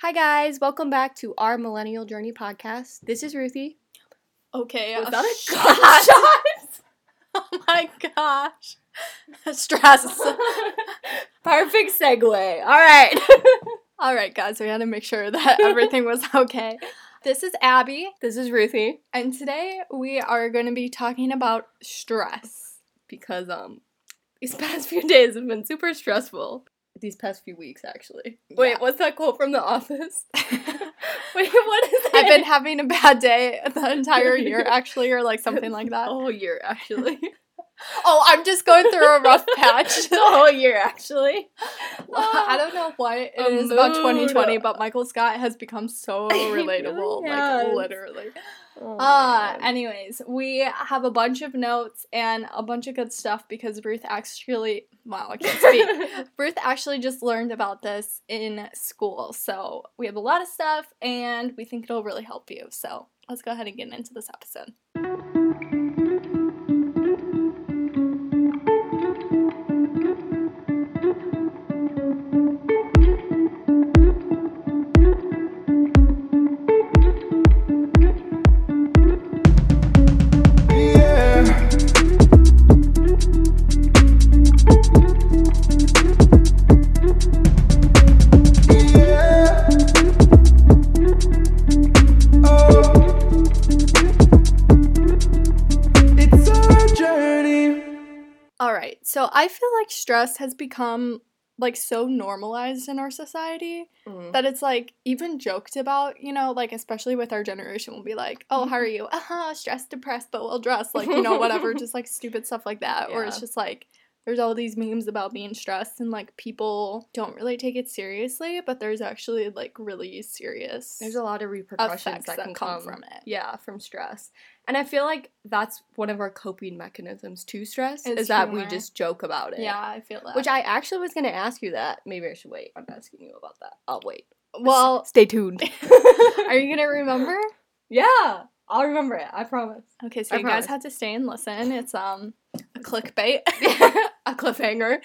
Hi, guys. Welcome back to our Millennial Journey podcast. This is Ruthie. Okay, Was that a shot? oh my gosh. Stress. Perfect segue. All right. All right, guys, we had to make sure that everything was okay. This is Abby, this is Ruthie. and today we are going to be talking about stress. Because, um, these past few days have been super stressful. These past few weeks, actually. Wait, Yeah. what's that quote from The Office? Wait, what is it? I've been having a bad day the entire year, actually, or like something like that. The whole year, actually. Oh, I'm just going through a rough patch. the whole year, actually. I don't know what it A is about 2020, but Michael Scott has become so really relatable. has. like, literally. Oh, Uh, man. anyways, we have a bunch of notes and a bunch of good stuff because Ruth actually, wow, I can't speak. Ruth actually just learned about this in school. So we have a lot of stuff and we think it'll really help you. So let's go ahead and get into this episode. So I feel like stress has become like so normalized in our society Mm. that it's like even joked about, you know, like especially with our generation, we'll be like, oh, how are you? Uh-huh, stressed, depressed, but well dressed, like, you know, whatever, just like stupid stuff like that. Or it's just like, there's all these memes about being stressed and like people don't really take it seriously, but there's actually like really serious There's a lot of repercussions that, that, can come come from it. Yeah, from stress. And I feel like that's one of our coping mechanisms to stress It's is that we just joke about it. Yeah, I feel that. Which I actually was gonna ask you that. Maybe I should wait. I'm asking you about that. I'll wait. well, Stay tuned. are you gonna remember? yeah, I'll remember it. I promise. Okay, so I you guys promise. have to stay and listen. It's um a clickbait. A cliffhanger.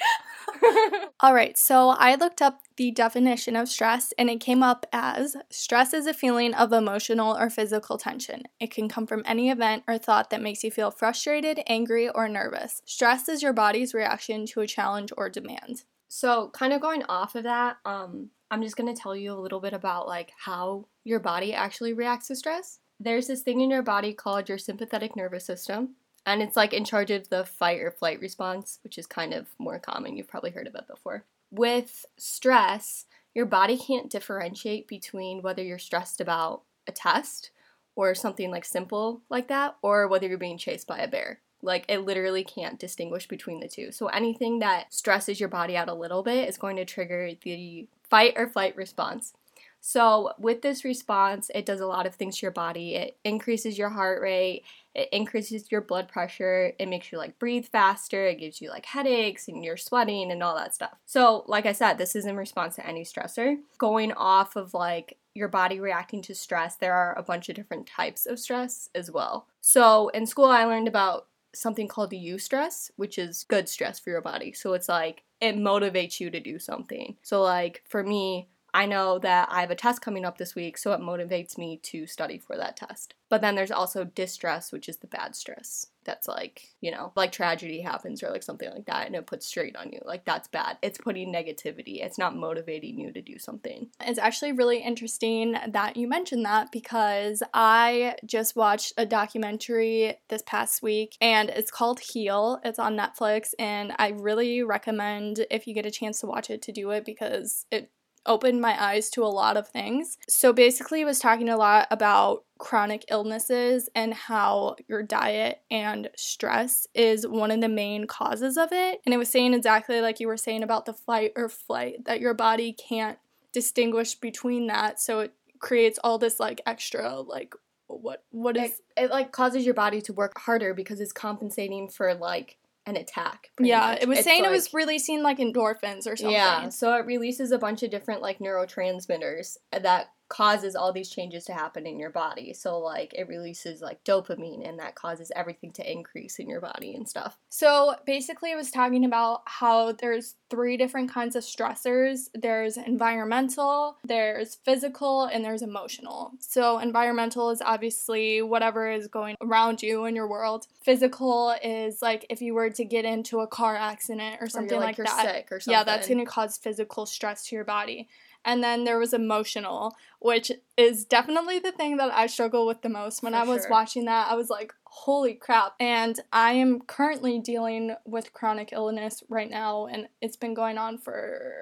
All right, so I looked up the definition of stress and it came up as stress is a feeling of emotional or physical tension. It can come from any event or thought that makes you feel frustrated, angry, or nervous. Stress is your body's reaction to a challenge or demand. So, kind of going off of that, um, I'm just gonna tell you a little bit about like how your body actually reacts to stress. There's this thing in your body called your sympathetic nervous system, and it's like in charge of the fight or flight response, which is kind of more common. You've probably heard of it before. With stress, your body can't differentiate between whether you're stressed about a test or something like simple like that, or whether you're being chased by a bear. Like it literally can't distinguish between the two. So anything that stresses your body out a little bit is going to trigger the fight or flight response. So with this response, it does a lot of things to your body. It increases your heart rate, it increases your blood pressure, it makes you like breathe faster, it gives you like headaches and you're sweating and all that stuff. So, like I said, this is in response to any stressor. Going off of like your body reacting to stress, there are a bunch of different types of stress as well. So, in school I learned about something called eustress, which is good stress for your body. So it's like it motivates you to do something. So like for me, I know that I have a test coming up this week, so it motivates me to study for that test. But then there's also distress, which is the bad stress. That's like, you know, like tragedy happens or like something like that and it puts straight on you. Like that's bad. It's putting negativity. It's not motivating you to do something. It's actually really interesting that you mentioned that because I just watched a documentary this past week and it's called Heal. It's on Netflix and I really recommend if you get a chance to watch it to do it because it opened my eyes to a lot of things. So basically it was talking a lot about chronic illnesses and how your diet and stress is one of the main causes of it. And it was saying exactly like you were saying about the fight or flight that your body can't distinguish between that so it creates all this like extra like what what is It, it like causes your body to work harder because it's compensating for like an attack. yeah much. it was It's saying it was releasing like endorphins or something Yeah, so it releases a bunch of different like neurotransmitters that causes all these changes to happen in your body. So like it releases like dopamine and that causes everything to increase in your body and stuff. So basically, it was talking about how there's three different kinds of stressors there's environmental, there's physical, and there's emotional. So, environmental is obviously whatever is going around you in your world. Physical is like if you were to get into a car accident or Or something you're, like, you're that. sick or something. Yeah, that's going to cause physical stress to your body. And then there was emotional, which is definitely the thing that I struggle with the most. When For I was sure. watching that, I was like, holy crap. And I am currently dealing with chronic illness right now, and it's been going on for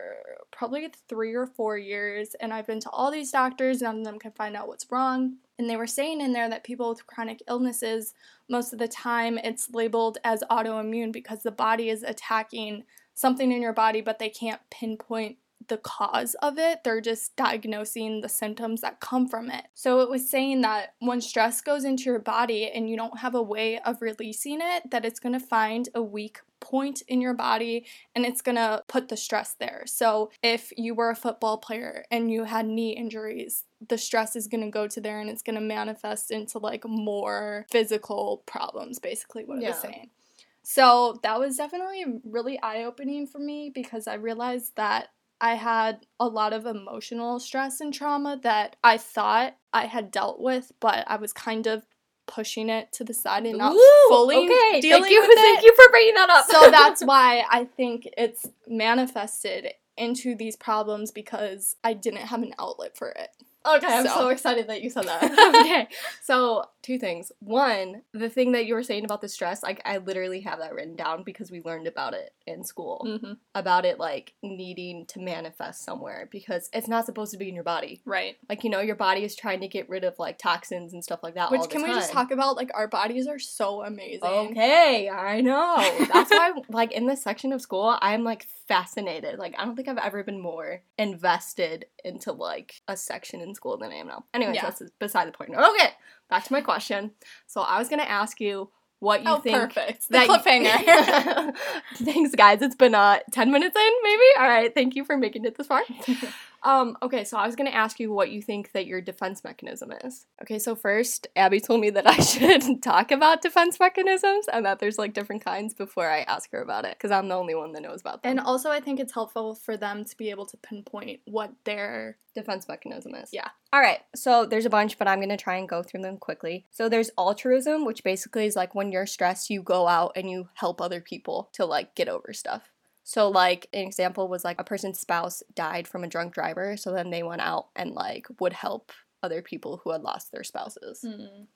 probably three or four years. And I've been to all these doctors, none of them can find out what's wrong. And they were saying in there that people with chronic illnesses, most of the time, it's labeled as autoimmune because the body is attacking something in your body, but they can't pinpoint the cause of it. They're just diagnosing the symptoms that come from it. So it was saying that when stress goes into your body and you don't have a way of releasing it, that it's going to find a weak point in your body and it's going to put the stress there. So if you were a football player and you had knee injuries, the stress is going to go to there and it's going to manifest into like more physical problems basically what it was saying. So that was definitely really eye opening for me because I realized that I had a lot of emotional stress and trauma that I thought I had dealt with, but I was kind of pushing it to the side and not Ooh, fully okay. dealing thank you, with it. thank you for bringing that up. so that's why I think it's manifested into these problems because I didn't have an outlet for it. Okay, I'm so. So. excited that you said that. okay, so two things. One, the thing that you were saying about the stress, like I literally have that written down because we learned about it in school. Mm-hmm. About it like needing to manifest somewhere because it's not supposed to be in your body. Right. Like you know, your body is trying to get rid of like toxins and stuff like that. all Which can we just talk about? Like our bodies are so amazing. Okay, I know. That's why, like, in this section of school, I'm like fascinated. Like, I don't think I've ever been more invested into like a section in school than I am now. Anyways, Yeah. that's beside the point. Okay, back to my question. So, I was gonna ask you what you oh, think. perfect. The that cliffhanger. Thanks, guys. It's been uh ten minutes in, maybe. All right. Thank you for making it this far. Um, okay, so I was gonna ask you what you think that your defense mechanism is. Okay, so first, Abby told me that I should talk about defense mechanisms and that there's like different kinds before I ask her about it, because I'm the only one that knows about them. and also, I think it's helpful for them to be able to pinpoint what their defense mechanism is. Yeah. All right. So there's a bunch, but I'm going to try and go through them quickly. So there's altruism, which basically is like when you're stressed, you go out and you help other people to like get over stuff. So like an example was like a person's spouse died from a drunk driver, so then they went out and like would help other people who had lost their spouses.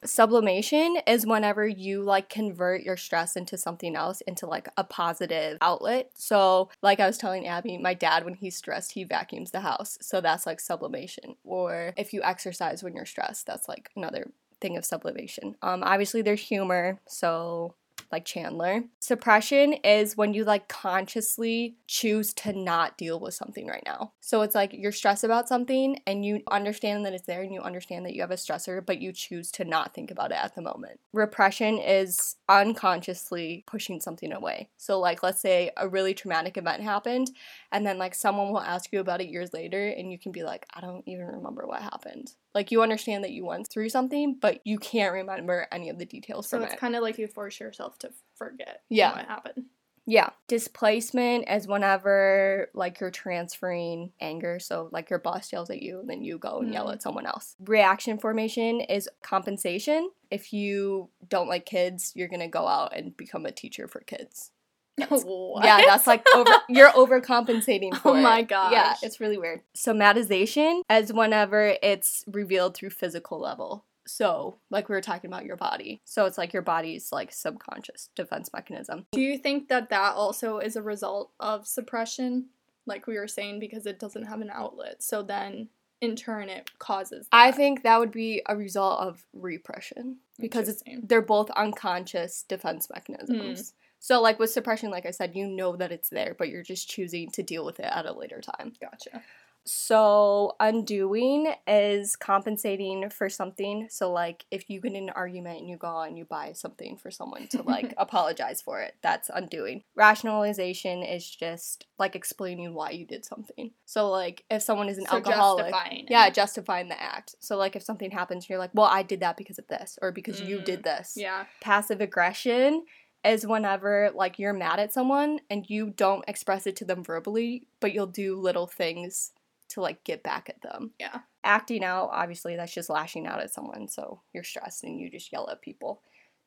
Sublimation is whenever you like convert your stress into something else, into like a positive outlet. So, like I was telling Abby, my dad, when he's stressed, he vacuums the house. So, that's like sublimation. Or if you exercise when you're stressed, that's like another thing of sublimation. Um, obviously, there's humor. So, like Chandler. Suppression is when you like consciously choose to not deal with something right now. So it's like you're stressed about something and you understand that it's there and you understand that you have a stressor, but you choose to not think about it at the moment. Repression is unconsciously pushing something away. So, like, let's say a really traumatic event happened, and then like someone will ask you about it years later, and you can be like, I don't even remember what happened. Like, you understand that you went through something, but you can't remember any of the details so it's it. kind of like you force yourself to forget Yeah. what happened. Yeah. Displacement is whenever like you're transferring anger. So like your boss yells at you and then you go and yell Mm. at someone else. Reaction formation is compensation. If you don't like kids, you're gonna go out and become a teacher for kids. what? Yeah, that's like over you're overcompensating oh for Oh my god. Yeah, it's really weird. Somatization is whenever it's revealed through physical level. So, like we were talking about your body. So it's like your body's like subconscious defense mechanism. Do you think that that also is a result of suppression, like we were saying, because it doesn't have an outlet? So then, in turn, it causes. I think that would be a result of repression because it's they're both unconscious defense mechanisms. Hmm. So like with suppression like I said, you know that it's there, but you're just choosing to deal with it at a later time. Gotcha. So, undoing is compensating for something. So, like, if you get in an argument and you go and you buy something for someone to, like, apologize for it, that's undoing. Rationalization is just, like, explaining why you did something. So, like, if someone is an So alcoholic. justifying Yeah, justifying the act. So, like, if something happens, and you're like, well, I did that because of this, or because you Mm, did this Yeah. passive aggression is whenever like you're mad at someone and you don't express it to them verbally, but you'll do little things to like get back at them. Yeah. Acting out, obviously, that's just lashing out at someone, so you're stressed and you just yell at people.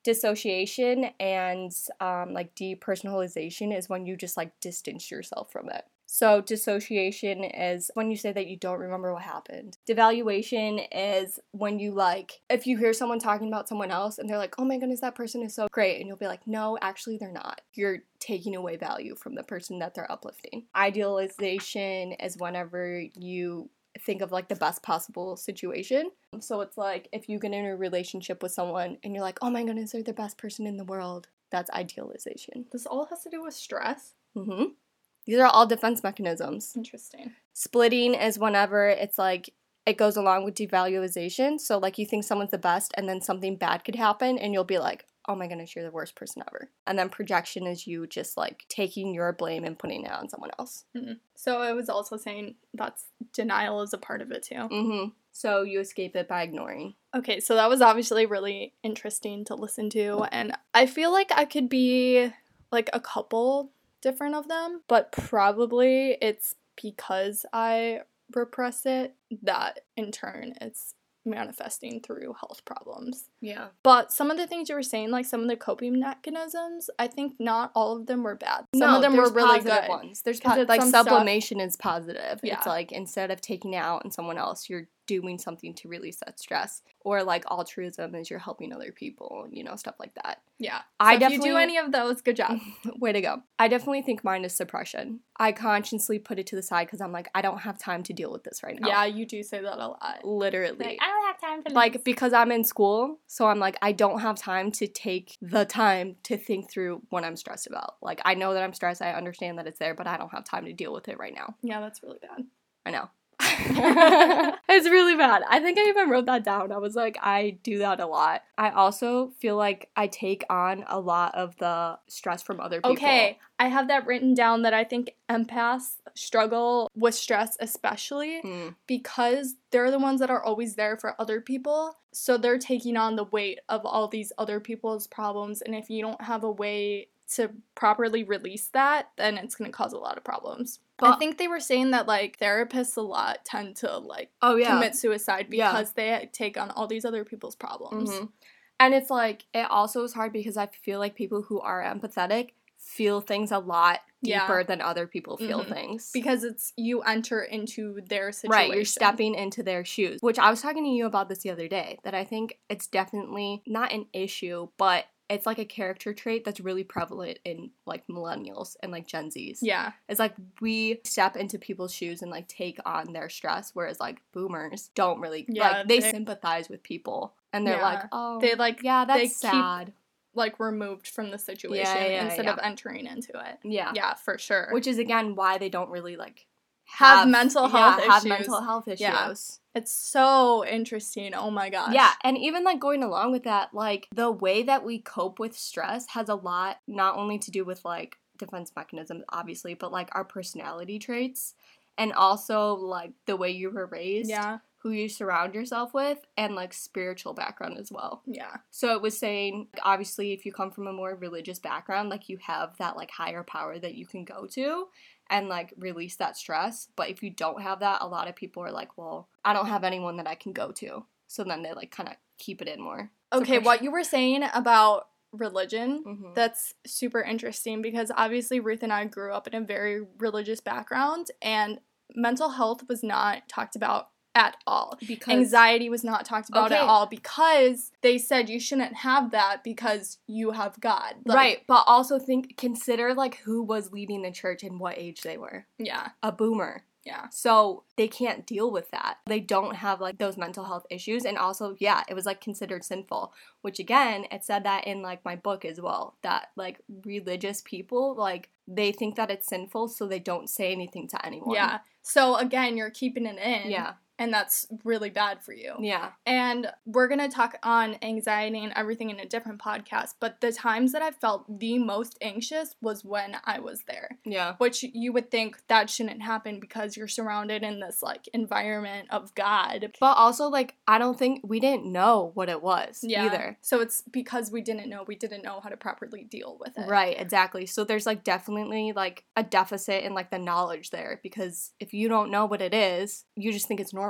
Dissociation and um, like depersonalization is when you just like distance yourself from it. So, dissociation is when you say that you don't remember what happened. Devaluation is when you like, if you hear someone talking about someone else and they're like, oh my goodness, that person is so great. And you'll be like, no, actually, they're not. You're taking away value from the person that they're uplifting. Idealization is whenever you think of like the best possible situation. So, it's like if you get in a relationship with someone and you're like, oh my goodness, they're the best person in the world. That's idealization. This all has to do with stress. hmm These are all defense mechanisms. Interesting. Splitting is whenever it's like it goes along with devaluation. So like you think someone's the best and then something bad could happen and you'll be like, "Oh my goodness, you're the worst person ever." And then projection is you just like taking your blame and putting it on someone else. So it was also saying that's denial is a part of it too. Mhm. So you escape it by ignoring. Okay, so that was obviously really interesting to listen to, and I feel like I could be like a couple different of them, but probably it's because I repress it that in turn it's manifesting through health problems. Yeah. But some of the things you were saying, like some of the coping mechanisms, I think not all of them were bad. Some of them were really good. ones. There's po- like some stuff- sublimation is positive. Yeah. It's like instead of taking it out on someone else, you're doing something to release that stress. Or like altruism is you're helping other people, you know, stuff like that. Yeah. I I if you definitely- do any of those, good job. Way to go. I definitely think mine is suppression. I consciously put it to the side because I'm like, I don't have time to deal with this right now. Yeah, you do say that a lot. Literally. Like I don't have time for like because I'm in school, so I'm like I don't have time to take the time to think through what I'm stressed about. Like I know that I'm stressed, I understand that it's there, but I don't have time to deal with it right now. yeah, that's really bad. I know. it's really bad. I think I even wrote that down. I was like, I do that a lot. I also feel like I take on a lot of the stress from other people. Okay, I have that written down that I think empaths struggle with stress, especially Mm. because they're the ones that are always there for other people. So they're taking on the weight of all these other people's problems. And if you don't have a way to properly release that, then it's going to cause a lot of problems. I think they were saying that like therapists a lot tend to like Oh yeah. commit suicide Yeah. because they take on all these other people's problems. Mhm. And it's like it also is hard because I feel like people who are empathetic feel things a lot Yeah. deeper than other people feel Mhm. things. Because it's you enter into their situation. Right, you're stepping into their shoes. Which I was talking to you about this the other day, that I think it's definitely not an issue, but it's like a character trait that's really prevalent in like millennials and like Gen Zs. Yeah. It's like we step into people's shoes and like take on their stress, whereas like boomers don't really Yeah, like they, sympathize with people and they're Yeah. like, oh, They like yeah, that's keep- sad. like removed from the situation yeah, instead yeah. of entering into it. Yeah. Yeah, for sure. Which is again why they don't really like Have mental health have issues. mental health issues. It's so interesting. Oh my gosh. Yeah, and even like going along with that, like the way that we cope with stress has a lot not only to do with like defense mechanisms, obviously, but like our personality traits and also like the way you were raised, Yeah. who you surround yourself with, and like spiritual background as well. Yeah. So it was saying, obviously, if you come from a more religious background, like you have that like higher power that you can go to and like release that stress. But if you don't have that, a lot of people are like, well, I don't have anyone that I can go to. So then they like kind of keep it in more. Okay, what you were saying about religion, hmm that's super interesting because obviously Ruth and I grew up in a very religious background and mental health was not talked about at all. because Anxiety was not talked about at all because they said you shouldn't have that because you have God. Like, right, but also think consider like who was leading the church and what age they were. Yeah. A boomer. Yeah. So they can't deal with that. They don't have like those mental health issues. And also, yeah, it was like considered sinful, which again, it said that in like my book as well that like religious people, like they think that it's sinful, so they don't say anything to anyone. Yeah. So again, you're keeping it in. Yeah. And that's really bad for you. Yeah. And we're going to talk on anxiety and everything in a different podcast. But the times that I felt the most anxious was when I was there, Yeah. which you would think that shouldn't happen because you're surrounded in this like environment of God. But also, like, I don't think we didn't know what it was Yeah. either. So it's because we didn't know, we didn't know how to properly deal with it. Right, exactly. So there's like definitely like a deficit in like the knowledge there because if you don't know what it is, you just think it's normal,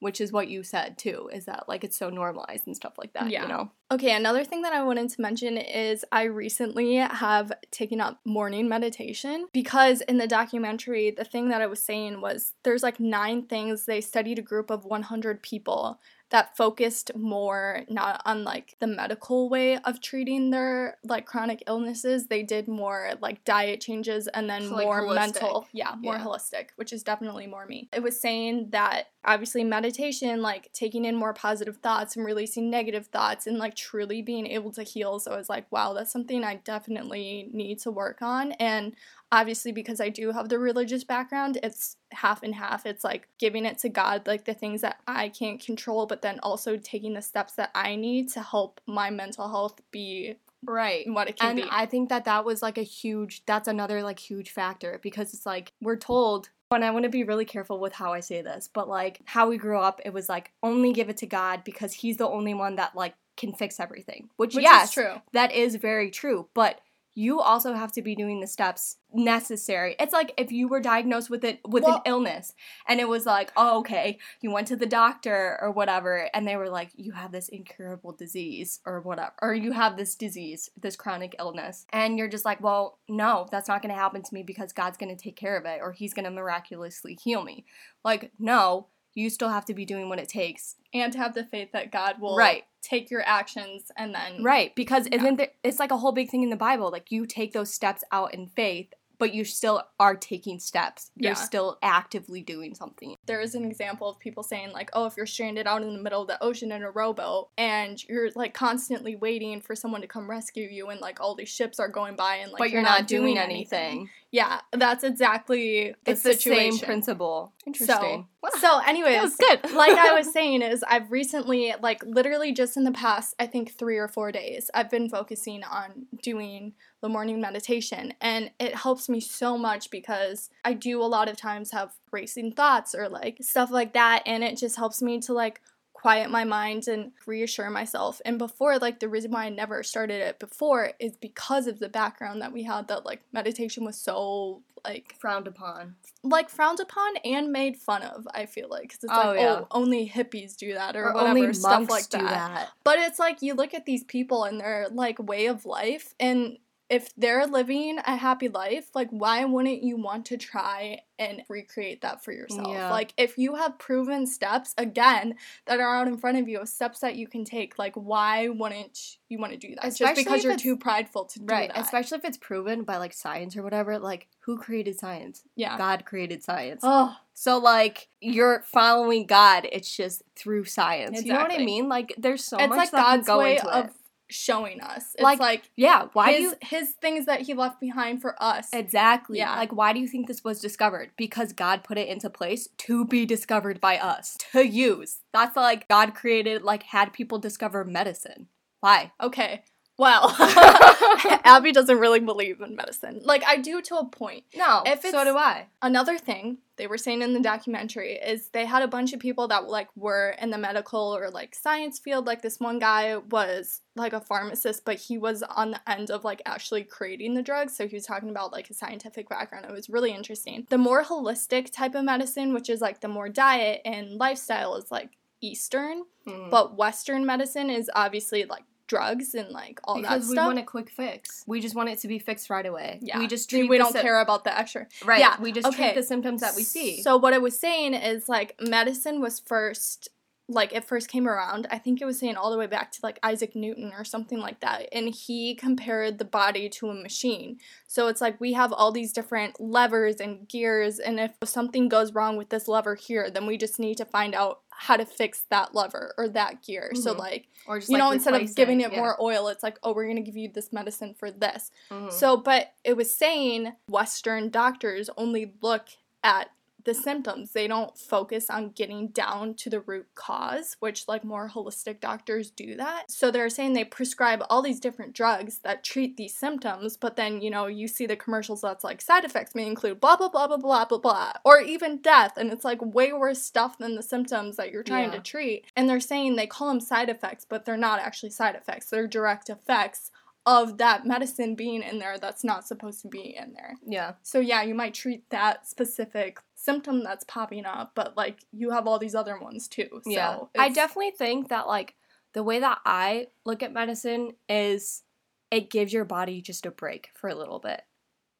which is what you said too, is that like it's so normalized and stuff like that, Yeah. you know? Okay, another thing that I wanted to mention is I recently have taken up morning meditation because in the documentary, the thing that I was saying was there's like nine things. They studied a group of 100 people that focused more not on like the medical way of treating their like chronic illnesses. They did more like diet changes and then So, more mental, yeah, more Yeah. holistic, which is definitely more me. It was saying that obviously meditation, like taking in more positive thoughts and releasing negative thoughts and like truly being able to heal. So I was like, wow, that's something I definitely need to work on. And obviously, because I do have the religious background, it's half and half. It's like giving it to God, like the things that I can't control, but then also taking the steps that I need to help my mental health be Right. And what it can And be. I think that that was like a huge, that's another like huge factor because it's like we're told, and I want to be really careful with how I say this, but like how we grew up, it was like only give it to God because He's the only one that like can fix everything. Which, Which yes, is true. that is very true. But you also have to be doing the steps necessary. It's like if you were diagnosed with it with Well- an illness and it was like, oh, okay, you went to the doctor or whatever, and they were like, you have this incurable disease or whatever, or you have this disease, this chronic illness, and you're just like, well, no, that's not going to happen to me because God's going to take care of it or He's going to miraculously heal me. Like, no, you still have to be doing what it takes and to have the faith that God will Right. take your actions and then Right, because Yeah. isn't there, it's like a whole big thing in the Bible. Like you take those steps out in faith, but you still are taking steps. You're Yeah. still actively doing something. there is an example of people saying like oh if you're stranded out in the middle of the ocean in a rowboat and you're like constantly waiting for someone to come rescue you and like all these ships are going by and like but you're, not, doing anything. Yeah that's exactly the It's the same principle. Interesting. so so anyways good. like I was saying, is I've recently, like literally just in the past, I think three or four days, I've been focusing on doing the morning meditation. And it helps me so much because I do a lot of times have racing thoughts or like stuff like that. And it just helps me to like quiet my mind and reassure myself. And before, like the reason why I never started it before is because of the background that we had that like meditation was so like Frowned upon. like frowned upon and made fun of. I feel like 'Cause it's Oh, like yeah. oh only hippies do that or, Or whatever only stuff like do that. that. But it's like you look at these people and their like way of life and if they're living a happy life, like why wouldn't you want to try and recreate that for yourself? Yeah. Like if you have proven steps again that are out in front of you, steps that you can take, like why wouldn't you want to do that? Especially Just because you're too prideful to do Right, that. especially if it's proven by like science or whatever. Like, who created science? yeah. God created science. Oh, So like you're following God, it's just through science. You know what I mean? Like there's so it's much like God's go way of it. Showing us. It's Like, like Yeah, why his, do you his things that he left behind for us. Exactly. Yeah. Like why do you think this was discovered? Because God put it into place to be discovered by us, to use. That's like God created like had people discover medicine. Why? okay. Well, Abby doesn't really believe in medicine. Like I do to a point. No. If so do I. Another thing they were saying in the documentary is they had a bunch of people that like were in the medical or like science field. Like this one guy was like a pharmacist, but he was on the end of like actually creating the drugs. So he was talking about like his scientific background. It was really interesting. The more holistic type of medicine, which is like the more diet and lifestyle, is like Eastern, Mm. but Western medicine is obviously like drugs and like all because that stuff. Because we want a quick fix. We just want it to be fixed right away. yeah, We just We- treat we don't care about the extra. Right. Yeah, We just okay. treat the symptoms that we see. So what I was saying is like medicine was first like it first came around. I think it was saying all the way back to like Isaac Newton or something like that. And he compared the body to a machine. So it's like we have all these different levers and gears and if something goes wrong with this lever here, then we just need to find out how to fix that lever or that gear. So Mhm. like Or just you like, know, instead of giving it yeah. more oil, it's like, oh, we're gonna give you this medicine for this. Mhm. So, but it was saying Western doctors only look at the symptoms. They don't focus on getting down to the root cause, which like more holistic doctors do that. So they're saying they prescribe all these different drugs that treat these symptoms, but then, you know, you see the commercials that's like side effects may include blah blah blah blah blah blah blah or even death and it's like way worse stuff than the symptoms that you're trying Yeah. to treat. And they're saying they call them side effects, but they're not actually side effects. They're direct effects of that medicine being in there that's not supposed to be in there. yeah. So yeah, you might treat that specific symptom that's popping up, but like you have all these other ones too. So yeah. I definitely think that like the way that I look at medicine is it gives your body just a break for a little bit.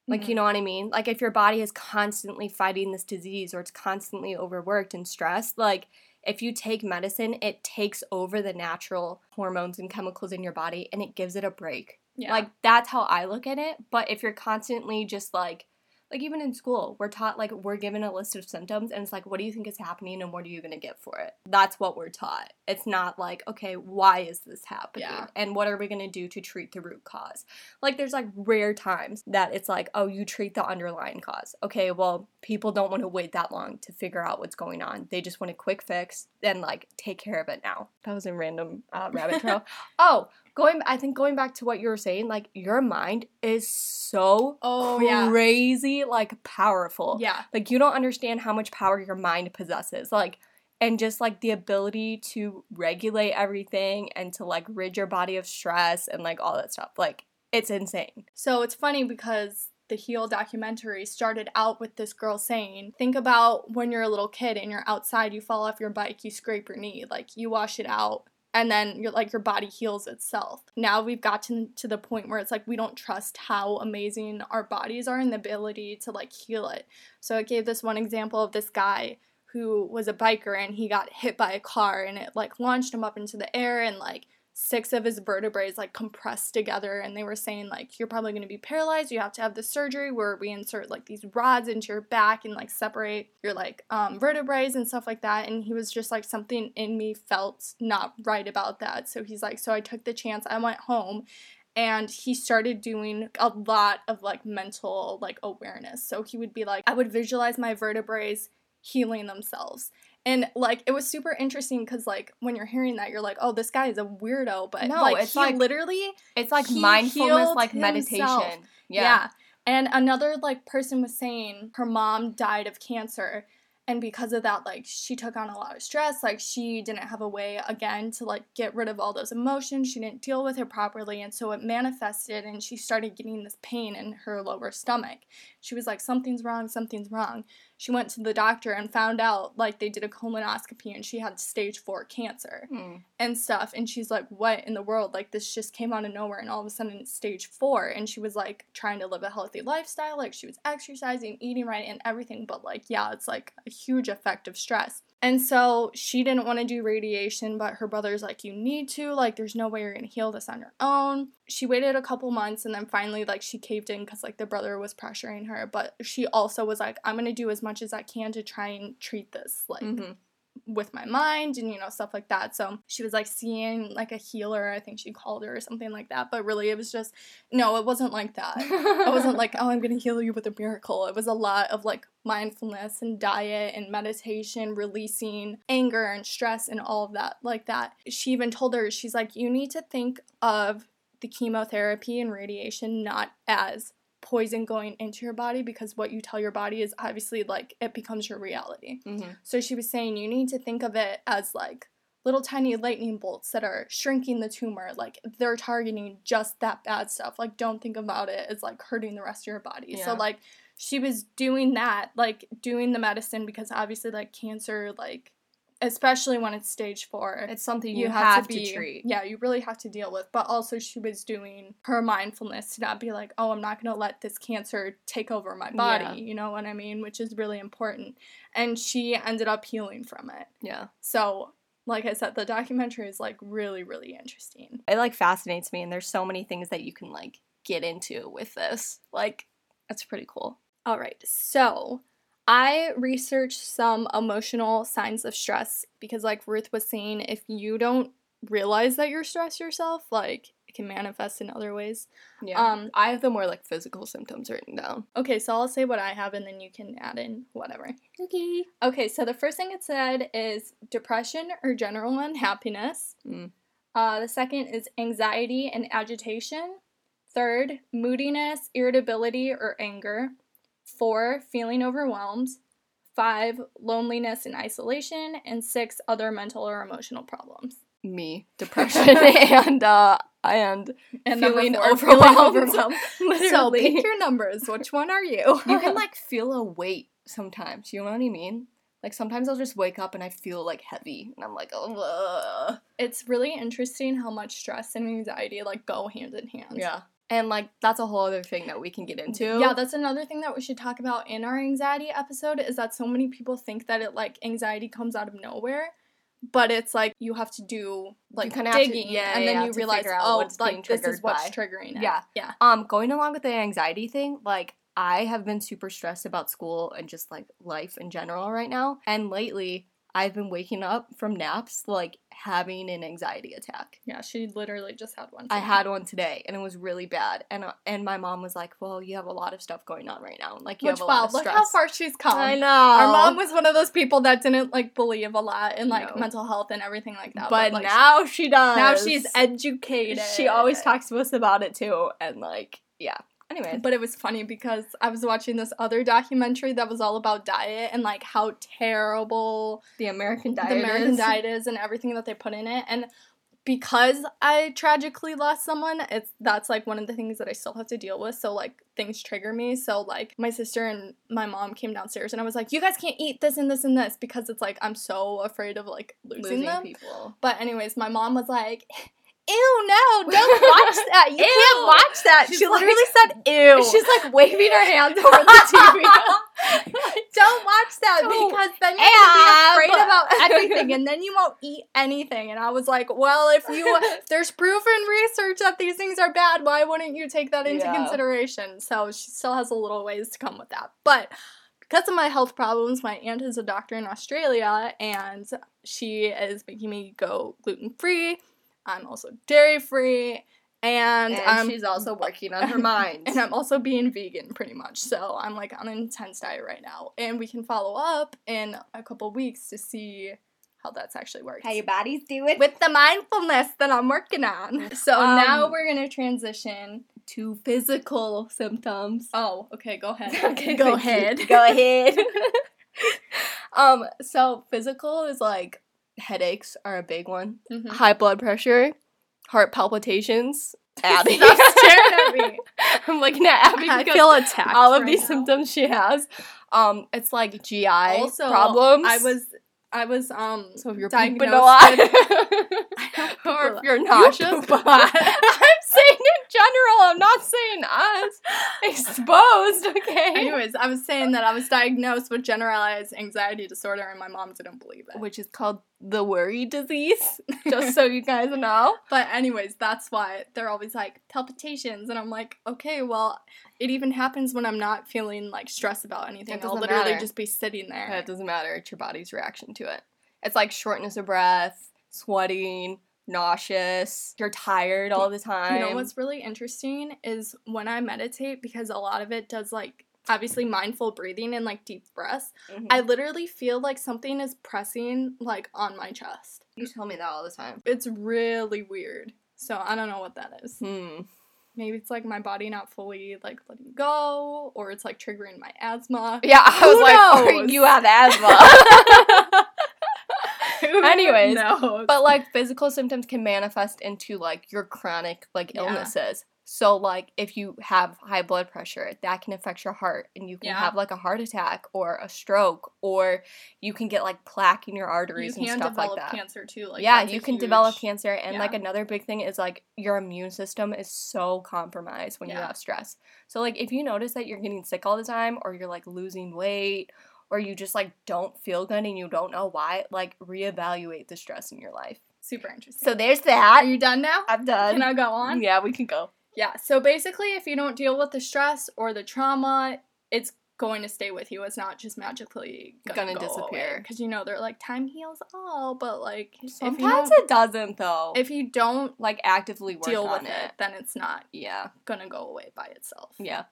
Like, Mhm. you know what I mean? Like, if your body is constantly fighting this disease or it's constantly overworked and stressed, like, if you take medicine, it takes over the natural hormones and chemicals in your body and it gives it a break. yeah. Like, that's how I look at it. But if you're constantly just like, like even in school, we're taught like we're given a list of symptoms and it's like, what do you think is happening and what are you gonna get for it? That's what we're taught. It's not like, okay, why is this happening? Yeah. And what are we gonna do to treat the root cause? Like there's like rare times that it's like, oh, you treat the underlying cause. Okay, well, people don't want to wait that long to figure out what's going on. They just want a quick fix and like take care of it now. That was a random uh, rabbit trail. oh, going I think going back to what you were saying, like your mind is so Oh, yeah. crazy, like powerful. yeah. Like you don't understand how much power your mind possesses. Like and just like the ability to regulate everything and to like rid your body of stress and like all that stuff. Like it's insane. So it's funny because the Heal documentary started out with this girl saying, Think about when you're a little kid and you're outside, you fall off your bike, you scrape your knee, like you wash it out. And then you're like your body heals itself. Now we've gotten to the point where it's like we don't trust how amazing our bodies are and the ability to like heal it. So it gave this one example of this guy who was a biker and he got hit by a car and it like launched him up into the air and like six of his vertebrae is like compressed together and they were saying like you're probably going to be paralyzed. You have to have the surgery where we insert like these rods into your back and like separate your like um, vertebrae and stuff like that. And he was just like something in me felt not right about that. So he's like so i took the chance. I went home. And he started doing a lot of like mental like awareness. So he would be like i would visualize my vertebrae healing themselves and like it was super interesting because like when you're hearing that you're like oh this guy is a weirdo but No, like it's he like- literally It's like mindfulness, like himself. meditation. yeah. Yeah. and another like person was saying her mom died of cancer and because of that like she took on a lot of stress like she didn't have a way again to like get rid of all those emotions she didn't deal with it properly and so it manifested and she started getting this pain in her lower stomach she was like something's wrong something's wrong she went to the doctor and found out like they did a colonoscopy and she had stage 4 cancer Hmm. and stuff. And she's like what in the world? Like this just came out of nowhere and all of a sudden it's stage four. And she was like trying to live a healthy lifestyle. Like she was exercising eating right and everything. But like yeah it's like a huge effect of stress and so she didn't want to do radiation but her brother's like you need to like there's no way you're gonna heal this on your own she waited a couple months and then finally like she caved in because like the brother was pressuring her but she also was like i'm gonna do as much as i can to try and treat this like Mhm. With my mind and you know stuff like that. So she was like seeing like a healer i think she called her or something like that. But really it was just no it wasn't like that. It wasn't like oh i'm gonna heal you with a miracle. It was a lot of like mindfulness and diet and meditation releasing anger and stress and all of that like that. She even told her she's like you need to think of the chemotherapy and radiation not as poison going into your body because what you tell your body is obviously like it becomes your reality Mhm. so she was saying you need to think of it as like little tiny lightning bolts that are shrinking the tumor. Like they're targeting just that bad stuff. Like don't think about it as like hurting the rest of your body. So like she was doing that, like doing the medicine because obviously like cancer, like especially when it's stage four, It's something you, have, to, treat. yeah, you really have to deal with. But also, she was doing her mindfulness to not be like, oh, I'm not going to let this cancer take over my body. Yeah. You know what I mean? Which is really important. And she ended up healing from it. Yeah. So, like I said, the documentary is like really, really interesting. It like fascinates me and there's so many things that you can like get into with this. Like that's pretty cool. All right, so I researched some emotional signs of stress because, like Ruth was saying, if you don't realize that you're stressed yourself, like it can manifest in other ways. Yeah. Um, I have the more like physical symptoms written down. Okay, so I'll say what I have and then you can add in whatever. Okay. Okay, so the first thing it said is depression or general unhappiness. Mm. Uh, the second is anxiety and agitation. Third, moodiness, irritability, or anger. Four, feeling overwhelmed. Five, loneliness and isolation. And six, other mental or emotional problems. Me, depression and uh and And feeling four, overwhelmed. feeling overwhelmed. so pick your numbers. Which one are you? you can like feel a weight sometimes. You know what I mean? Like sometimes I'll just wake up and I feel like heavy, and I'm like, oh, it's really interesting how much stress and anxiety like go hand in hand. yeah. And like that's a whole other thing that we can get into. Yeah, that's another thing that we should talk about in our anxiety episode is that so many people think that it like anxiety comes out of nowhere, but it's like you have to do like have to- digging yeah, and yeah, then yeah, you realize oh like this is what's by. triggering it. Yeah. Yeah. Um, going along with the anxiety thing, like I have been super stressed about school and just like life in general right now. And lately, I've been waking up from naps like having an anxiety attack. Yeah, she literally just had one. I had one today, and it was really bad. And uh, and my mom was like, "Well, you have a lot of stuff going on right now. Like you Which have a wow, lot of look stress." how far she's come. I know. Our mom was one of those people that didn't like believe a lot in like No. mental health and everything like that. but like, now she does. now she's educated. She always talks to us about it too, and like, yeah. Anyway, But it was funny because I was watching this other documentary that was all about diet and like how terrible the American diet. the American is- diet is and everything that they put in it. And because I tragically lost someone, it's that's like one of the things that I still have to deal with. So like things trigger me. So like my sister and my mom came downstairs and I was like, You guys can't eat this and this and this because it's like I'm so afraid of like losing, losing them. people. But anyways, my mom was like, Ew, no, don't watch that. You Ew. can't watch that. She's she like- literally said ew. She's like waving her hand over the TV. don't watch that Don't. because then you're be afraid about everything and then you won't eat anything. And I was like, well, if you if there's proven research that these things are bad, why wouldn't you take that into Yeah. consideration? So she still has a little ways to come with that. But because of my health problems, my aunt is a doctor in Australia and she is making me go gluten free. I'm also dairy free. And, and I'm she's also working on her mind. and I'm also being vegan pretty much. So I'm like on an intense diet right now. And we can follow up in a couple weeks to see how that's actually works. How your body's doing. With the mindfulness that I'm working on. So Um, now we're gonna transition. to physical symptoms. Oh, okay, go ahead. Okay, go ahead. Go ahead. um, so physical is like headaches are a big one. Mhm. High blood pressure, heart palpitations. Abby. Stop staring at me. I'm looking at Abby I because feel attacked. all of right these now. symptoms she has. Um, it's like GI Also, problems. I was I was um so if you're diagnosed pooping a lot, with- I don't poop a or if you're You nauseous. poop a lot. I'm saying in general. I'm not saying us. Exposed, okay. Anyways, I was saying that I was diagnosed with generalized anxiety disorder and my mom didn't believe it. which is called the worry disease. Just so you guys know. But anyways, that's why they're always like palpitations and I'm like, okay, well, it even happens when I'm not feeling like stressed about anything. I'll literally matter. just be sitting there. It doesn't matter. It's your body's reaction to it. It's like shortness of breath, sweating, nauseous. You're tired all the time. You know what's really interesting is when I meditate because a lot of it does like obviously mindful breathing and like deep breaths. Mhm. I literally feel like something is pressing like on my chest. you tell me that all the time. It's really weird. So I don't know what that is. Hmm. Maybe it's like my body not fully like letting go, or it's like triggering my asthma. Yeah, I Who was like, oh, you have asthma. Anyways, knows? but like physical symptoms can manifest into like your chronic like Yeah. illnesses. So like if you have high blood pressure, that can affect your heart and you can Yeah. have like a heart attack or a stroke or you can get like plaque in your you arteries and can stuff like that. Can you develop cancer too. Like yeah, you can develop cancer and like another big thing is like your immune system is so compromised when you have stress. So like if you notice that you're getting sick all the time or you're like losing weight or you just like don't feel good and you don't know why, like reevaluate the stress in your life. Super interesting. So there's that. are you done now? I'm done. Can I go on? Yeah, we can go. Yeah. So basically, if you don't deal with the stress or the trauma, it's going to stay with you. It's not just magically Gonna disappear. Because you know they're like time heals all, but like Sometimes it doesn't though. if you don't like actively work deal on with it, then it's not Yeah. gonna go away by itself. Yeah.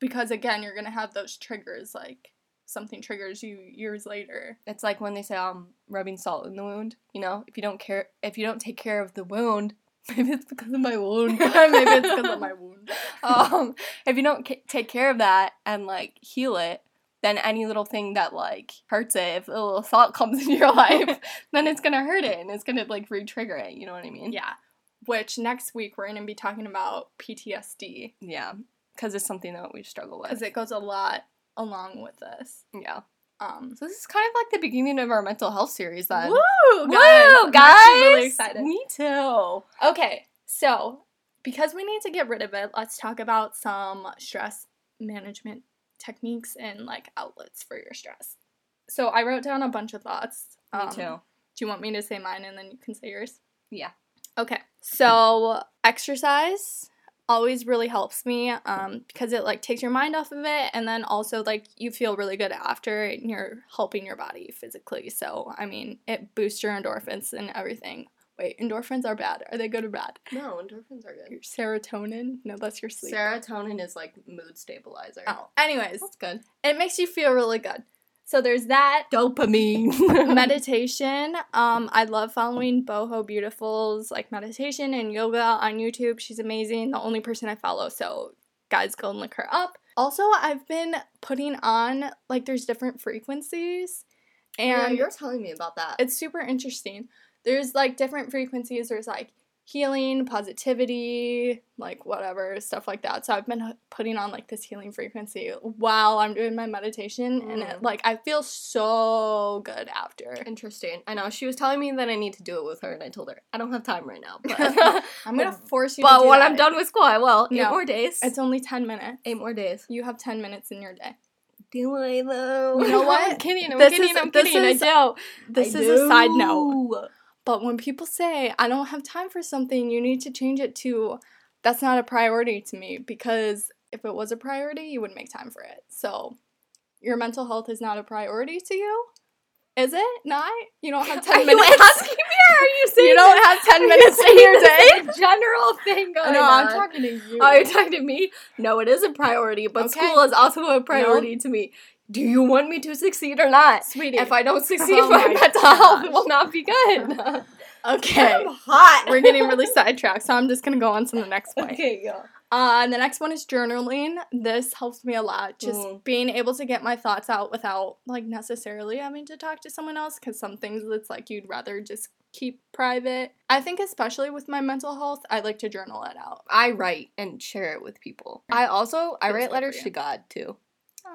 Because again, you're gonna have those triggers like something triggers you years later. It's like when they say I'm um rubbing salt in the wound, you know, if you don't care if you don't take care of the wound, maybe it's because of my wound. Maybe it's because of my wound. um if you don't ca- take care of that and like heal it, then any little thing that like hurts it, if a little salt comes into your life, then it's gonna hurt it and it's gonna like re-trigger it. You know what I mean? Yeah. Which next week we're gonna be talking about PTSD Yeah. Because it's something that we struggle with. because it goes a lot along with this. yeah. Um, So this is kind of like the beginning of our mental health series then. Woo, Woo, I'm guys! really excited. Me too. Okay, so because we need to get rid of it, let's talk about some stress management techniques and like outlets for your stress. So I wrote down a bunch of thoughts. Um, Me too. Do you want me to say mine and then you can say yours? Yeah. Okay. So exercise always really helps me um, because it like takes your mind off of it and then also like you feel really good after and you're helping your body physically. So I mean it boosts your endorphins and everything. Wait, endorphins are bad. Are they good or bad? No, endorphins are good. Your serotonin? No, that's your sleep. Serotonin is like mood stabilizer. oh. Anyways, That's good. it makes you feel really good. So there's that. Dopamine. meditation. Um, I love following Boho Beautiful's like meditation and yoga on YouTube. She's amazing. The only person I follow. So guys, go and look her up. Also, I've been putting on like there's different frequencies, yeah, and you're telling me about that. it's super interesting. There's like different frequencies. There's like healing, positivity, like whatever stuff like that. So I've been putting on like this healing frequency while I'm doing my meditation, and it, Mm. like I feel so good after. interesting. I know she was telling me that I need to do it with her, and I told her I don't have time right now. But, I'm gonna force you. to but when that. I'm done with school, I will. Eight No, more days. it's only ten minutes. eight more days. You have ten minutes in your day. Do I though? You know what? I'm kidding. I'm This kidding. is- I'm kidding. is- I do. This I is a side note. But when people say I don't have time for something, you need to change it to that's not a priority to me because if it was a priority, you would make time for it. So your mental health is not a priority to you? Is it not? You don't have ten Are 10 you minutes. asking me or are you saying You don't have 10 minutes in your day? It's a general thing going No, on. I'm talking to you. Oh, you're talking to me? No, it is a priority, but Okay. school is also a priority to me. Do you want me to succeed or not? Sweetie. If I don't succeed, Oh my, my mental gosh. health will not be good. okay. I'm hot. We're getting really sidetracked, so I'm just gonna go on to the next point. okay. Go. Uh, and the next one is journaling. This helps me a lot. Just Mm. being able to get my thoughts out without like necessarily having to talk to someone else. Because some things it's like you'd rather just keep private. I think especially with my mental health, I like to journal it out. I write and share it with people. I also I write letters to God too.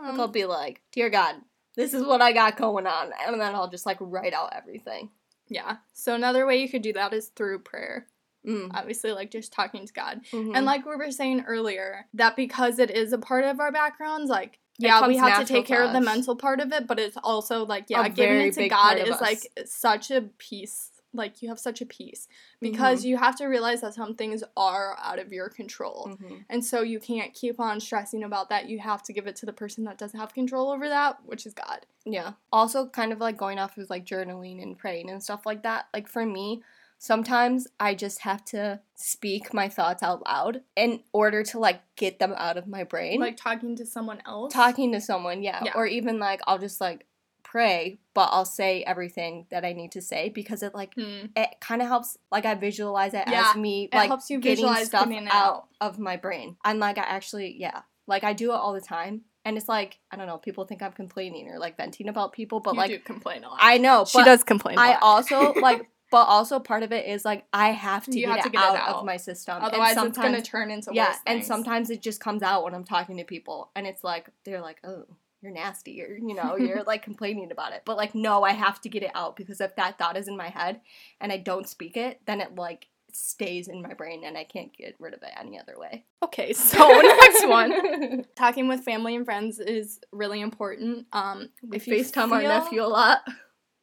Um, I'll be like, "Dear God, this is what I got going on," and then I'll just like write out everything. yeah. So another way you could do that is through prayer. Mm. Obviously, like just talking to God. Mhm. And like we were saying earlier, that because it is a part of our backgrounds, like yeah, we have to take care of the mental part of it, but it's also like yeah, giving it to God is us. like such a peace. Like you have such a peace Mm-hmm. because you have to realize that some things are out of your control. Mhm. And so you can't keep on stressing about that. You have to give it to the person that doesn't have control over that, which is God. Yeah. Also, kind of like going off of like journaling and praying and stuff like that. Like for me, sometimes I just have to speak my thoughts out loud in order to like get them out of my brain. Like talking to someone else. talking to someone, yeah. Yeah. Or even like I'll just like pray, but I'll say everything that I need to say because it like Hmm. it kind of helps like I visualize it Yeah, as me it like helps you getting visualize stuff getting out out. of my brain. And like I actually yeah, like I do it all the time. And it's like I don't know, people think I'm complaining or like venting about people, but you like do complain a lot. I know, she does complain. a I lot. also like but also part of it is like I have to, You get, have it to get it out, out. of my system. And Otherwise, it's gonna turn into yeah worse and sometimes it just comes out when i'm talking to people and it's like they're like oh you're nasty or you know you're like complaining about it but like no i have to get it out because if that thought is in my head and i don't speak it then it like stays in my brain and i can't get rid of it any other way Okay, so next one. Talking with family and friends is really important. Um, we if facetime our nephew a lot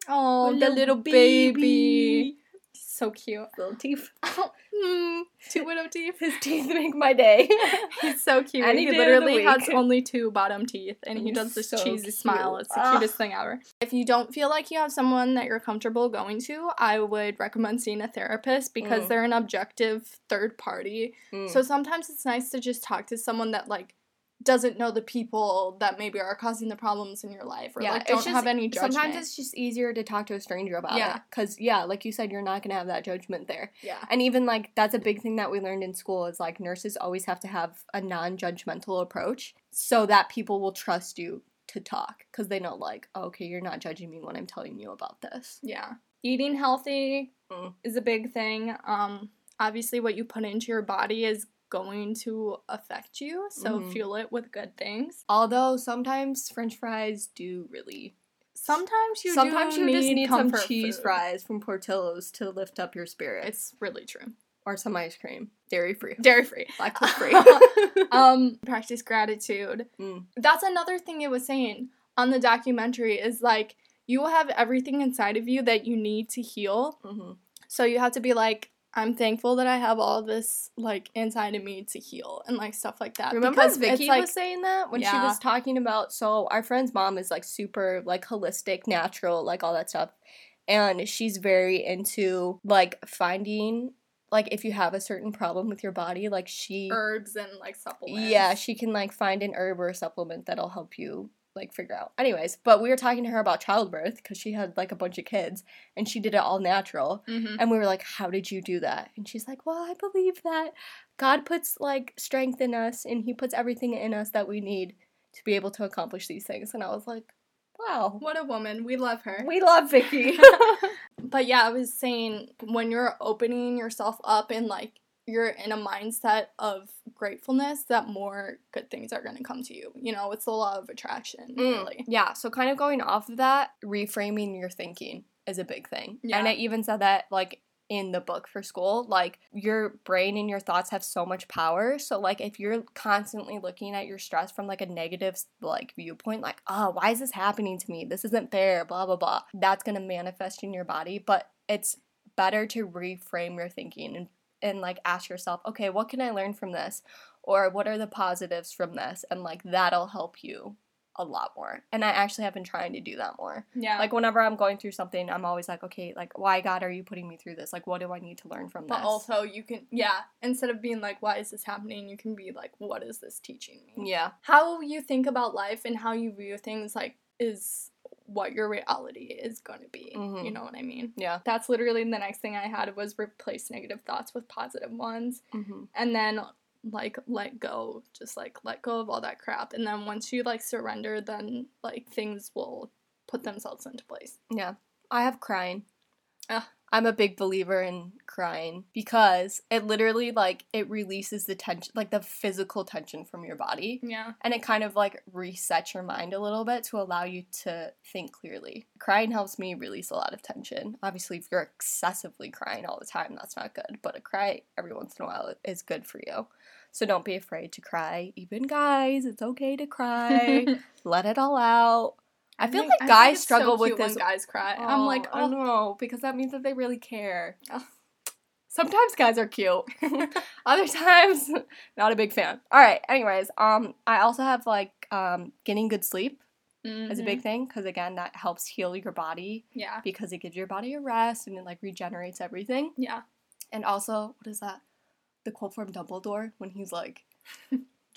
Oh, the little baby. So cute. Little teeth. mm, two widow teeth. His teeth make my day. He's so cute. Any he literally has only two bottom teeth, and he does this so cheesy smile. It's the Ugh. cutest thing ever. If you don't feel like you have someone that you're comfortable going to, I would recommend seeing a therapist because Mm. they're an objective third party. Mm. So sometimes it's nice to just talk to someone that like doesn't know the people that maybe are causing the problems in your life or like don't just- have any judgment. Sometimes it's just easier to talk to a stranger about Yeah. it. Because, yeah, like you said, you're not going to have that judgment there. yeah. And even like that's a big thing that we learned in school is like nurses always have to have a non-judgmental approach so that people will trust you to talk because they know like oh, okay you're not judging me when I'm telling you about this. Yeah. Eating healthy Mm. is a big thing. Um obviously what you put into your body is going to affect you, so Mhm. fuel it with good things. Although sometimes French fries do really. Sometimes you sometimes do you just need need some cheese food. fries from Portillo's to lift up your spirits, It's really true. or some ice cream, dairy free, Dairy free. lactose free. um practice gratitude. Mm. That's another thing it was saying on the documentary is like you will have everything inside of you that you need to heal. Mhm. So you have to be like, I'm thankful that I have all this like inside of me to heal and like stuff like that. Remember Because Vicky like, was saying that when she was talking about so our friend's mom is like super like holistic, natural, like all that stuff. And she's very into like finding like if you have a certain problem with your body, like she herbs and like supplements. Yeah, she can like find an herb or a supplement that'll help you like figure out. Anyways, but we were talking to her about childbirth because she had like a bunch of kids and she did it all natural. hmm And we were like, How did you do that? And she's like, Well, I believe that God puts like strength in us and He puts everything in us that we need to be able to accomplish these things. And I was like, Wow. What a woman. We love her. We love Vicky. But yeah, I was saying when you're opening yourself up and like you're in a mindset of gratefulness, that more good things are going to come to you. You know, it's the law of attraction, Mm, really. Yeah, so kind of going off of that, reframing your thinking is a big thing. Yeah. And I even said that like in the book for school, like your brain and your thoughts have so much power. So like if you're constantly looking at your stress from like a negative like viewpoint, like, oh, why is this happening to me? This isn't fair, blah blah blah. That's gonna manifest in your body. But it's better to reframe your thinking and and like ask yourself, okay, what can I learn from this? Or what are the positives from this? And like that'll help you a lot more. And I actually have been trying to do that more. Yeah. Like whenever I'm going through something, I'm always like, okay, like why God are you putting me through this? Like what do I need to learn from but this? But also you can yeah, instead of being like why is this happening, you can be like what is this teaching me? yeah. How you think about life and how you view things like is what your reality is going to be. You Mhm. know what I mean? Yeah. That's literally the next thing I had was replace negative thoughts with positive ones. hmm and then like let go just like let go of all that crap and then once you like surrender then like things will put themselves into place Yeah. I have crying. I'm a big believer in crying because it literally like it releases the tension like the physical tension from your body. yeah and it kind of like resets your mind a little bit to allow you to think clearly. Crying helps me release a lot of tension. Obviously, if you're excessively crying all the time, that's not good, but a cry every once in a while is good for you. So don't be afraid to cry. Even guys, it's okay to cry. Let it all out. I feel think- like guys struggle so with this. guys cry i'm like oh oh no, because that means that they really care. Sometimes guys are cute. Other times, not a big fan. All right. Anyways, um, I also have like um getting good sleep is a big thing because again that helps heal your body yeah because it gives your body a rest and it like regenerates everything. yeah And also, what is that? The quote from Dumbledore when he's like.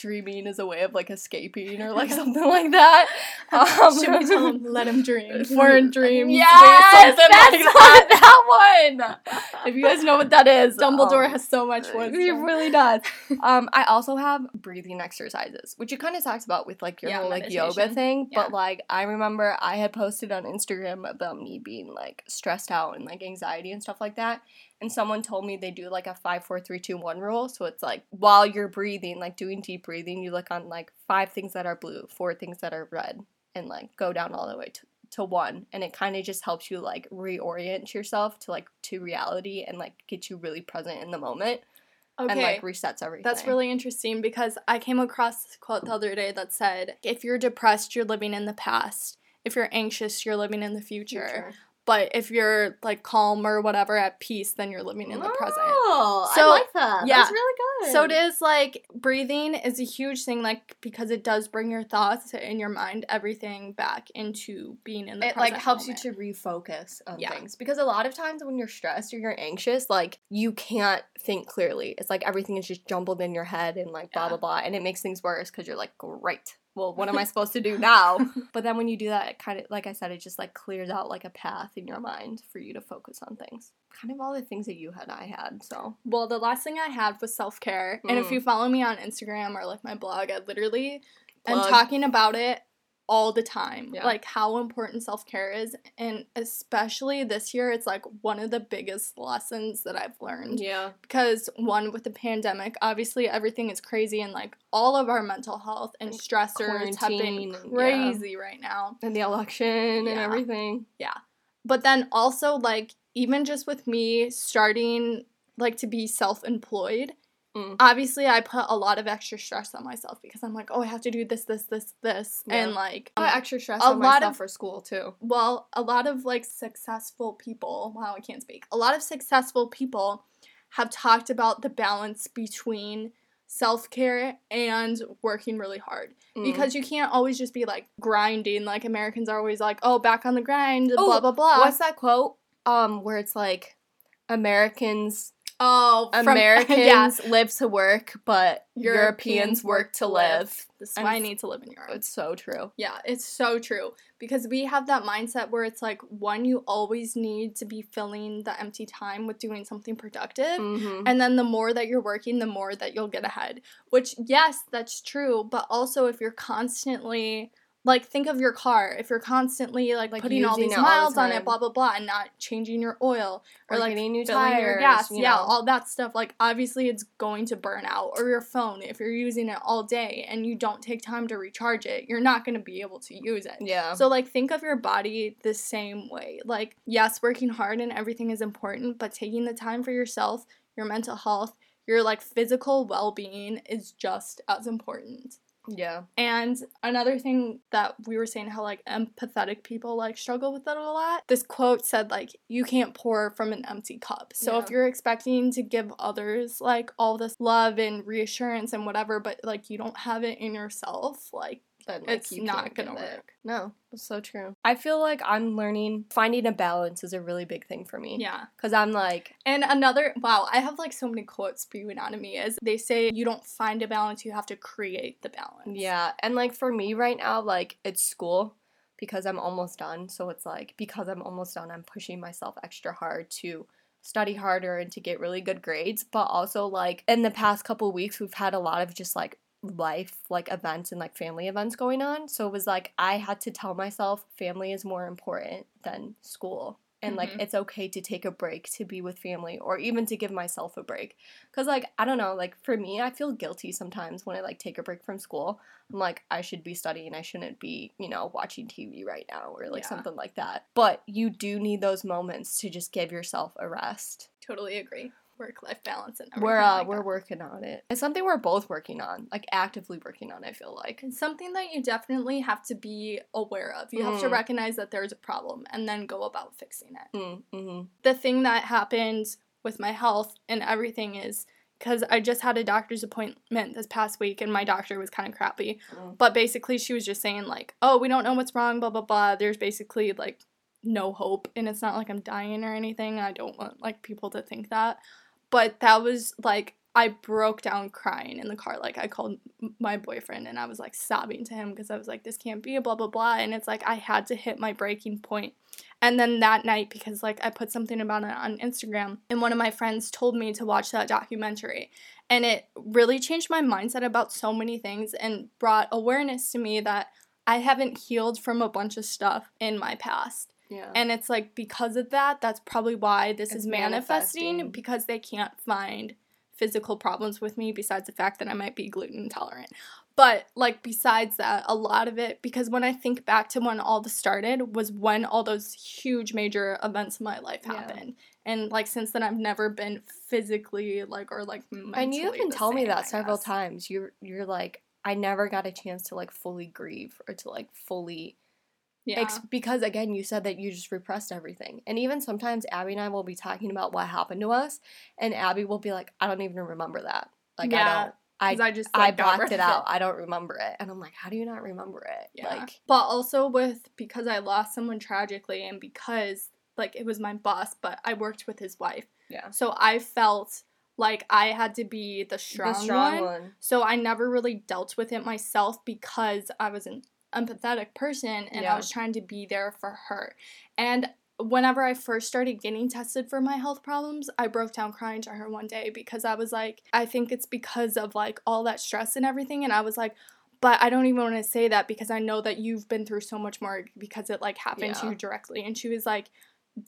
Dreaming is a way of like escaping or like something like that. Um, should we tell him let him dream foreign dreams Yes, something that's like not that one. If you guys know what that is, dumbledore um, has so much wisdom He really does. um, I also have breathing exercises, which you kind of talked about with like your Yeah, whole like yoga meditation. thing. But like I remember I had posted on Instagram about me being like stressed out and like anxiety and stuff like that. And someone told me they do like a five, four, three, two, one rule. So it's like while you're breathing, like doing deep breathing, you look on like five things that are blue, four things that are red, and like go down all the way to to one and it kind of just helps you like reorient yourself to like to reality and like get you really present in the moment okay and like resets everything. That's really interesting because I came across this quote the other day that said, if you're depressed, you're living in the past. If you're anxious, you're living in the future. But if you're like calm or whatever at peace, then you're living in the present. Oh, So, I like that. yeah. That's really good. So it is like breathing is a huge thing, like because it does bring your thoughts in your mind, everything back into being in the it like helps moment. you to refocus on Yeah. things because a lot of times when you're stressed or you're anxious like you can't think clearly it's like everything is just jumbled in your head and like blah Yeah. blah blah and it makes things worse because you're like great well what am i supposed to do now? But then when you do that it kind of like i said it just like clears out like a path in your mind for you to focus on things. Kind of all the things that you had i had so. Well, the last thing I had was self care, and if Mm. you follow me on Instagram or like my blog, I literally am talking about it all the time, Yeah. like how important self care is, and especially this year, it's like one of the biggest lessons that I've learned. yeah because one with the pandemic obviously everything is crazy and like all of our mental health and stressors have been and- yeah. crazy right now and the election and everything. Yeah. but then also like even just with me starting like to be self-employed Mm. obviously i put a lot of extra stress on myself because i'm like oh i have to do this this this this Yeah. and like I um, put extra stress a on lot myself of- for school too well, a lot of like successful people, wow, I can't speak. A lot of successful people have talked about the balance between self care and working really hard. Mm. Because you can't always just be like grinding. Like Americans are always like, oh, back on the grind, Oh, blah, blah, blah. What's that quote? Um, where it's like Americans oh, from- Americans yeah, live to work, but Europeans, work to live. That's And why I need to live in Europe. It's so true. Yeah, it's so true. Because we have that mindset where it's like, one, you always need to be filling the empty time with doing something productive. Mm-hmm. And then the more that you're working, the more that you'll get ahead. Which, yes, that's true. But also, if you're constantly, like, think of your car. If you're constantly, like, Like, putting all these it all the miles on it, blah, blah, blah, and not changing your oil or, Or like, getting new filling your tires, gas, you yeah, know. all that stuff, like, obviously it's going to burn out. Or your phone, if you're using it all day and you don't take time to recharge it, you're not going to be able to use it. Yeah. So, like, think of your body the same way. Like, yes, working hard and everything is important, but taking the time for yourself, your mental health, your like physical well being is just as important. Yeah. And another thing that we were saying how like empathetic people like struggle with that a lot. This quote said like you can't pour from an empty cup. So if you're expecting to give others like all this love and reassurance and whatever but like you don't have it in yourself, like Then, It's you not gonna give it. work. No, it's so true. I feel like I'm learning finding a balance is a really big thing for me. yeah. Because I'm like, And another, wow, I have like so many quotes out of me is they say you don't find a balance, you have to create the balance. yeah. And like for me right now, like it's school because I'm almost done. So it's like because I'm almost done, I'm pushing myself extra hard to study harder and to get really good grades. But also like in the past couple weeks, we've had a lot of just like life like events and like family events going on. So it was like I had to tell myself family is more important than school. And like Mhm. it's okay to take a break to be with family or even to give myself a break. Cause like I don't know, like for me, I feel guilty sometimes when I like take a break from school. I'm like, I should be studying, I shouldn't be, you know, watching TV right now or like Yeah. something like that. But you do need those moments to just give yourself a rest. Totally agree. Work life balance and everything. We're uh like we're that. working on it. It's something we're both working on, like actively working on, I feel like. It's something that you definitely have to be aware of. You have to Mm. recognize that there's a problem and then go about fixing it. Mm, mm-hmm. The thing that happened with my health and everything is because I just had a doctor's appointment this past week and my doctor was kind of crappy. Mm. But basically, she was just saying, like, oh, we don't know what's wrong, blah, blah, blah. There's basically, like, no hope. And it's not like I'm dying or anything. I don't want, like, people to think that. But that was, like, I broke down crying in the car. Like, I called my boyfriend and I was, like, sobbing to him because I was like, this can't be, a blah, blah, blah. And it's like, I had to hit my breaking point. And then that night, because, like, I put something about it on Instagram, and one of my friends told me to watch that documentary and it really changed my mindset about so many things and brought awareness to me that I haven't healed from a bunch of stuff in my past. Yeah. And it's like because of that, that's probably why this It's is manifesting, manifesting. because they can't find physical problems with me besides the fact that I might be gluten intolerant. But like besides that, a lot of it because when I think back to when all this started was when all those huge major events in my life Yeah. happened. And like since then I've never been physically like or like mentally and you even tell me that I several guess. times. You're you're like, I never got a chance to like fully grieve or to like fully Yeah. Ex- because again, you said that you just repressed everything. And even sometimes Abby and I will be talking about what happened to us, and Abby will be like, I don't even remember that. Like, I don't. I, I just I like, got blocked it out. I don't remember it. And I'm like, how do you not remember it? Yeah. Like, but also with because I lost someone tragically and because like it was my boss, but I worked with his wife. yeah. So I felt like I had to be the strong, the strong one. one. So I never really dealt with it myself because I was an empathetic person and Yeah. I was trying to be there for her. And whenever I first started getting tested for my health problems, I broke down crying to her one day because I was like, I think it's because of like all that stress and everything. And I was like, but I don't even want to say that because I know that you've been through so much more because it like happened to you directly. And she was like,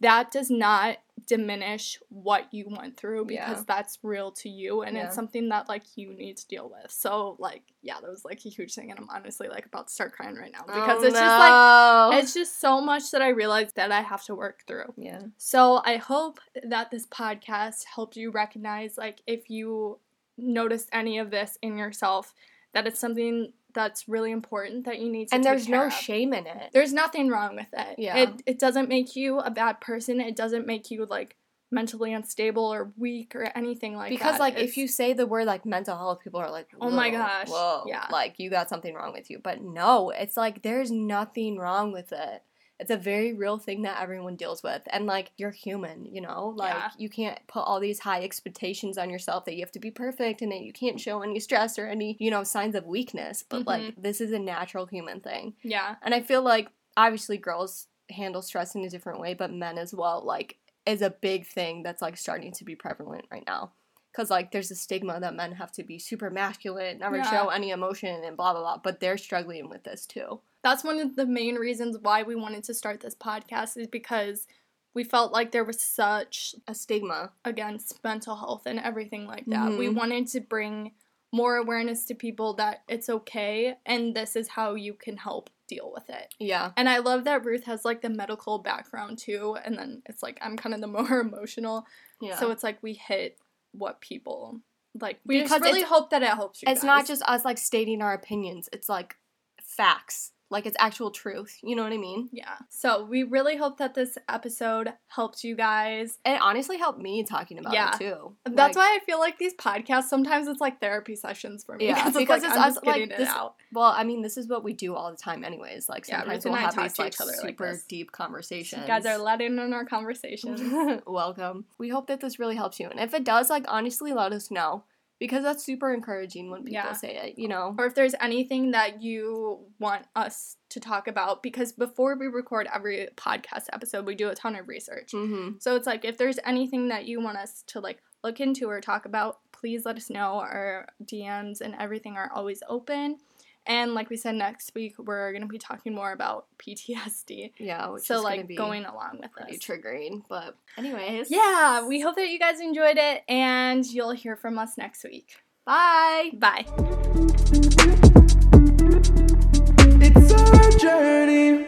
that does not diminish what you went through because Yeah. that's real to you and Yeah. it's something that like you need to deal with. So like yeah, that was like a huge thing and I'm honestly like about to start crying right now because Oh, it's just like no. it's just so much that I realized that I have to work through. yeah. So I hope that this podcast helped you recognize like if you noticed any of this in yourself that it's something that's really important that you need to And there's no of. shame in it. There's nothing wrong with it. Yeah. It it doesn't make you a bad person. It doesn't make you like mentally unstable or weak or anything like because that. like It's- if you say the word like mental health people are like Oh my gosh, whoa yeah. like you got something wrong with you but no it's like there's nothing wrong with it it's a very real thing that everyone deals with and like you're human you know like Yeah. you can't put all these high expectations on yourself that you have to be perfect and that you can't show any stress or any you know signs of weakness but like Mm-hmm. this is a natural human thing yeah. and I feel like obviously girls handle stress in a different way, but men as well, like, is a big thing that's like starting to be prevalent right now. Cause like there's a stigma that men have to be super masculine, never Yeah. show any emotion, and blah blah blah. But they're struggling with this too. That's one of the main reasons why we wanted to start this podcast is because we felt like there was such A stigma. against mental health and everything like that. We Mhm. wanted to bring more awareness to people that it's okay and this is how you can help deal with it. Yeah. And I love that Ruth has like the medical background too and then it's like I'm kind of the more emotional. Yeah. So it's like we hit what people like we Because just really hope that it helps you. it's not just us like stating our opinions. It's like facts. Like it's actual truth. You know what I mean? Yeah. So we really hope that this episode helped you guys. It honestly helped me talking about Yeah. it too. That's Like, why I feel like these podcasts sometimes it's like therapy sessions for me. Yeah, because because it's, like, it's I'm us, like, it this- out. Well, I mean, this is what we do all the time, anyways. Like sometimes and we'll have these like like super this. deep conversations. You guys are letting in our conversations. welcome. We hope that this really helps you, and if it does, like honestly, let us know because that's super encouraging when people Yeah. say it. You know, or if there's anything that you want us to talk about, because before we record every podcast episode, we do a ton of research. hmm So it's like if there's anything that you want us to like look into or talk about, please let us know. Our DMs and everything are always open. And like we said, next week we're gonna be talking more about PTSD. yeah, which so is like gonna be going along with pretty this. triggering. But anyways, Yeah, we hope that you guys enjoyed it, and you'll hear from us next week. bye. Bye. It's our journey.